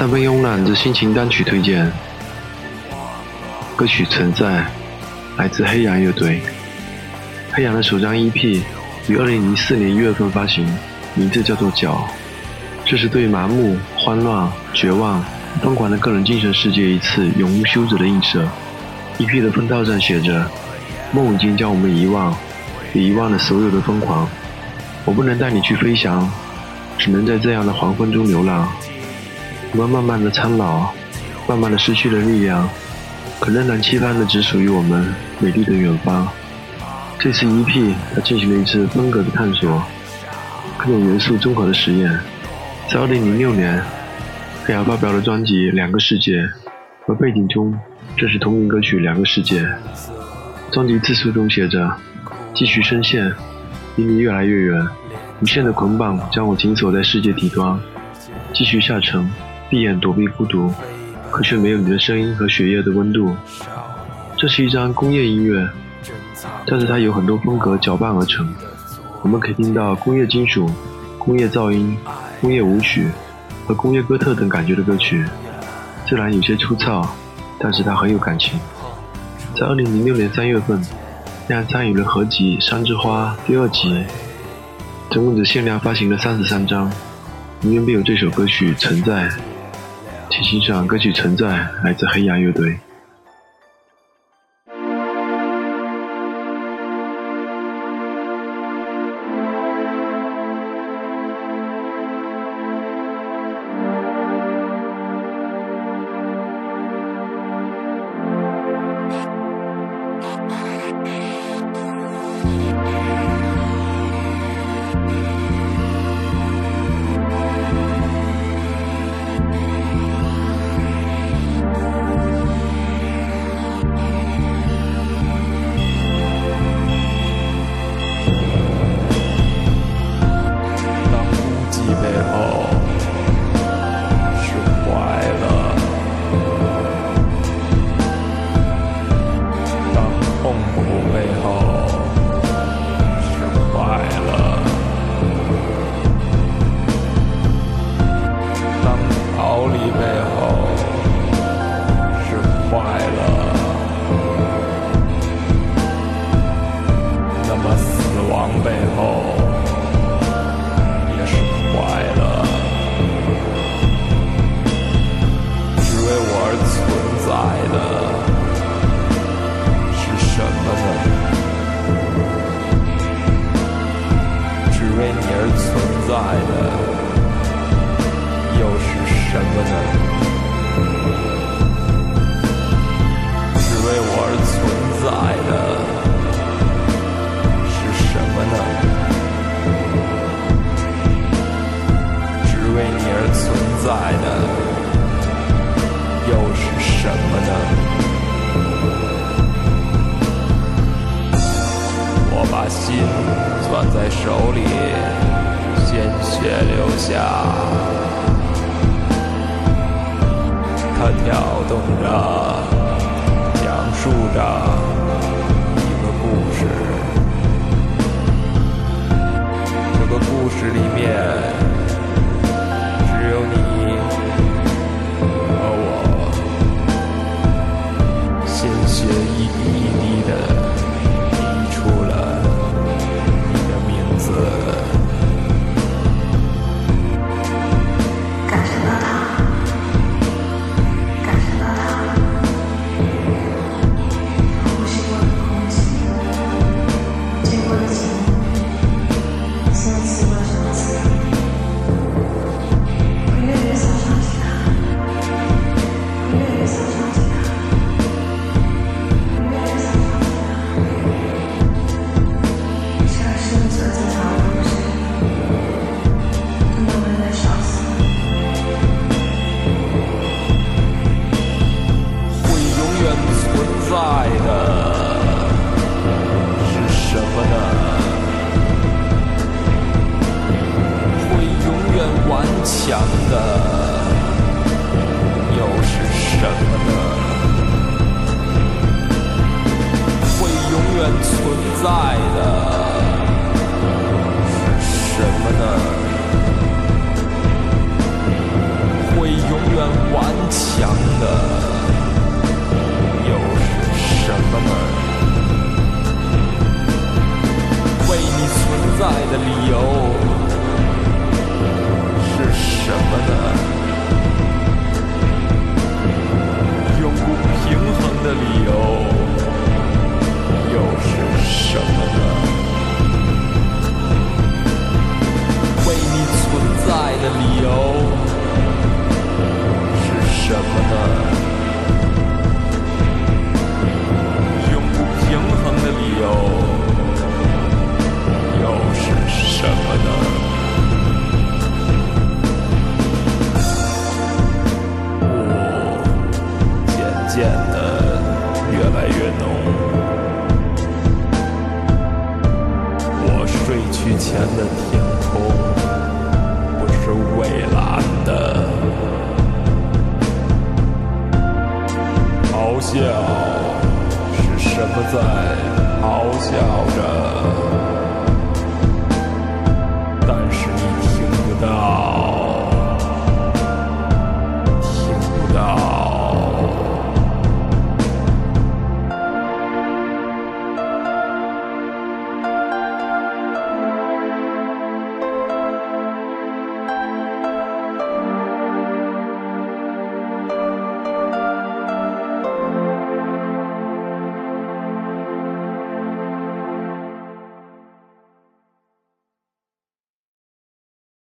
三分慵懒的心情单曲推荐，歌曲《存在》来自黑羊乐队。黑羊的首张 EP 于2004年1月份发行，名字叫做《脚》，这是对麻木、慌乱、绝望、疯狂的个人精神世界一次永无休止的映射。EP 的封套上写着：“梦已经将我们遗忘，也遗忘了所有的疯狂。我不能带你去飞翔，只能在这样的黄昏中流浪。”我们慢慢的苍老，慢慢的失去了力量，可仍然期盼的只属于我们美丽的远方。这次 EP，他进行了一次风格的探索，各种元素综合的实验。在2006年，黑羊发表了专辑《两个世界》，而背景中正是同名歌曲《两个世界》。专辑自述中写着：“继续深陷，离你越来越远，无限的捆绑将我紧锁在世界底端，继续下沉。”闭眼躲避孤独，可却没有你的声音和血液的温度。这是一张工业音乐，但是它有很多风格搅拌而成。我们可以听到工业金属、工业噪音、工业舞曲和工业哥特等感觉的歌曲。虽然有些粗糙，但是它很有感情。在2006年3月份，亮参与了合集《山之花》第二集，总共只限量发行了三十三张，里面便有这首歌曲《存在》。欣赏歌曲《存在》，来自黑羊乐队。为你而存在的又是什么呢？我把心攥在手里。鲜血流下，它跳动着，讲述着这个故事里面强的又是什么呢？会永远存在的是什么呢会永远顽强的。ja auch.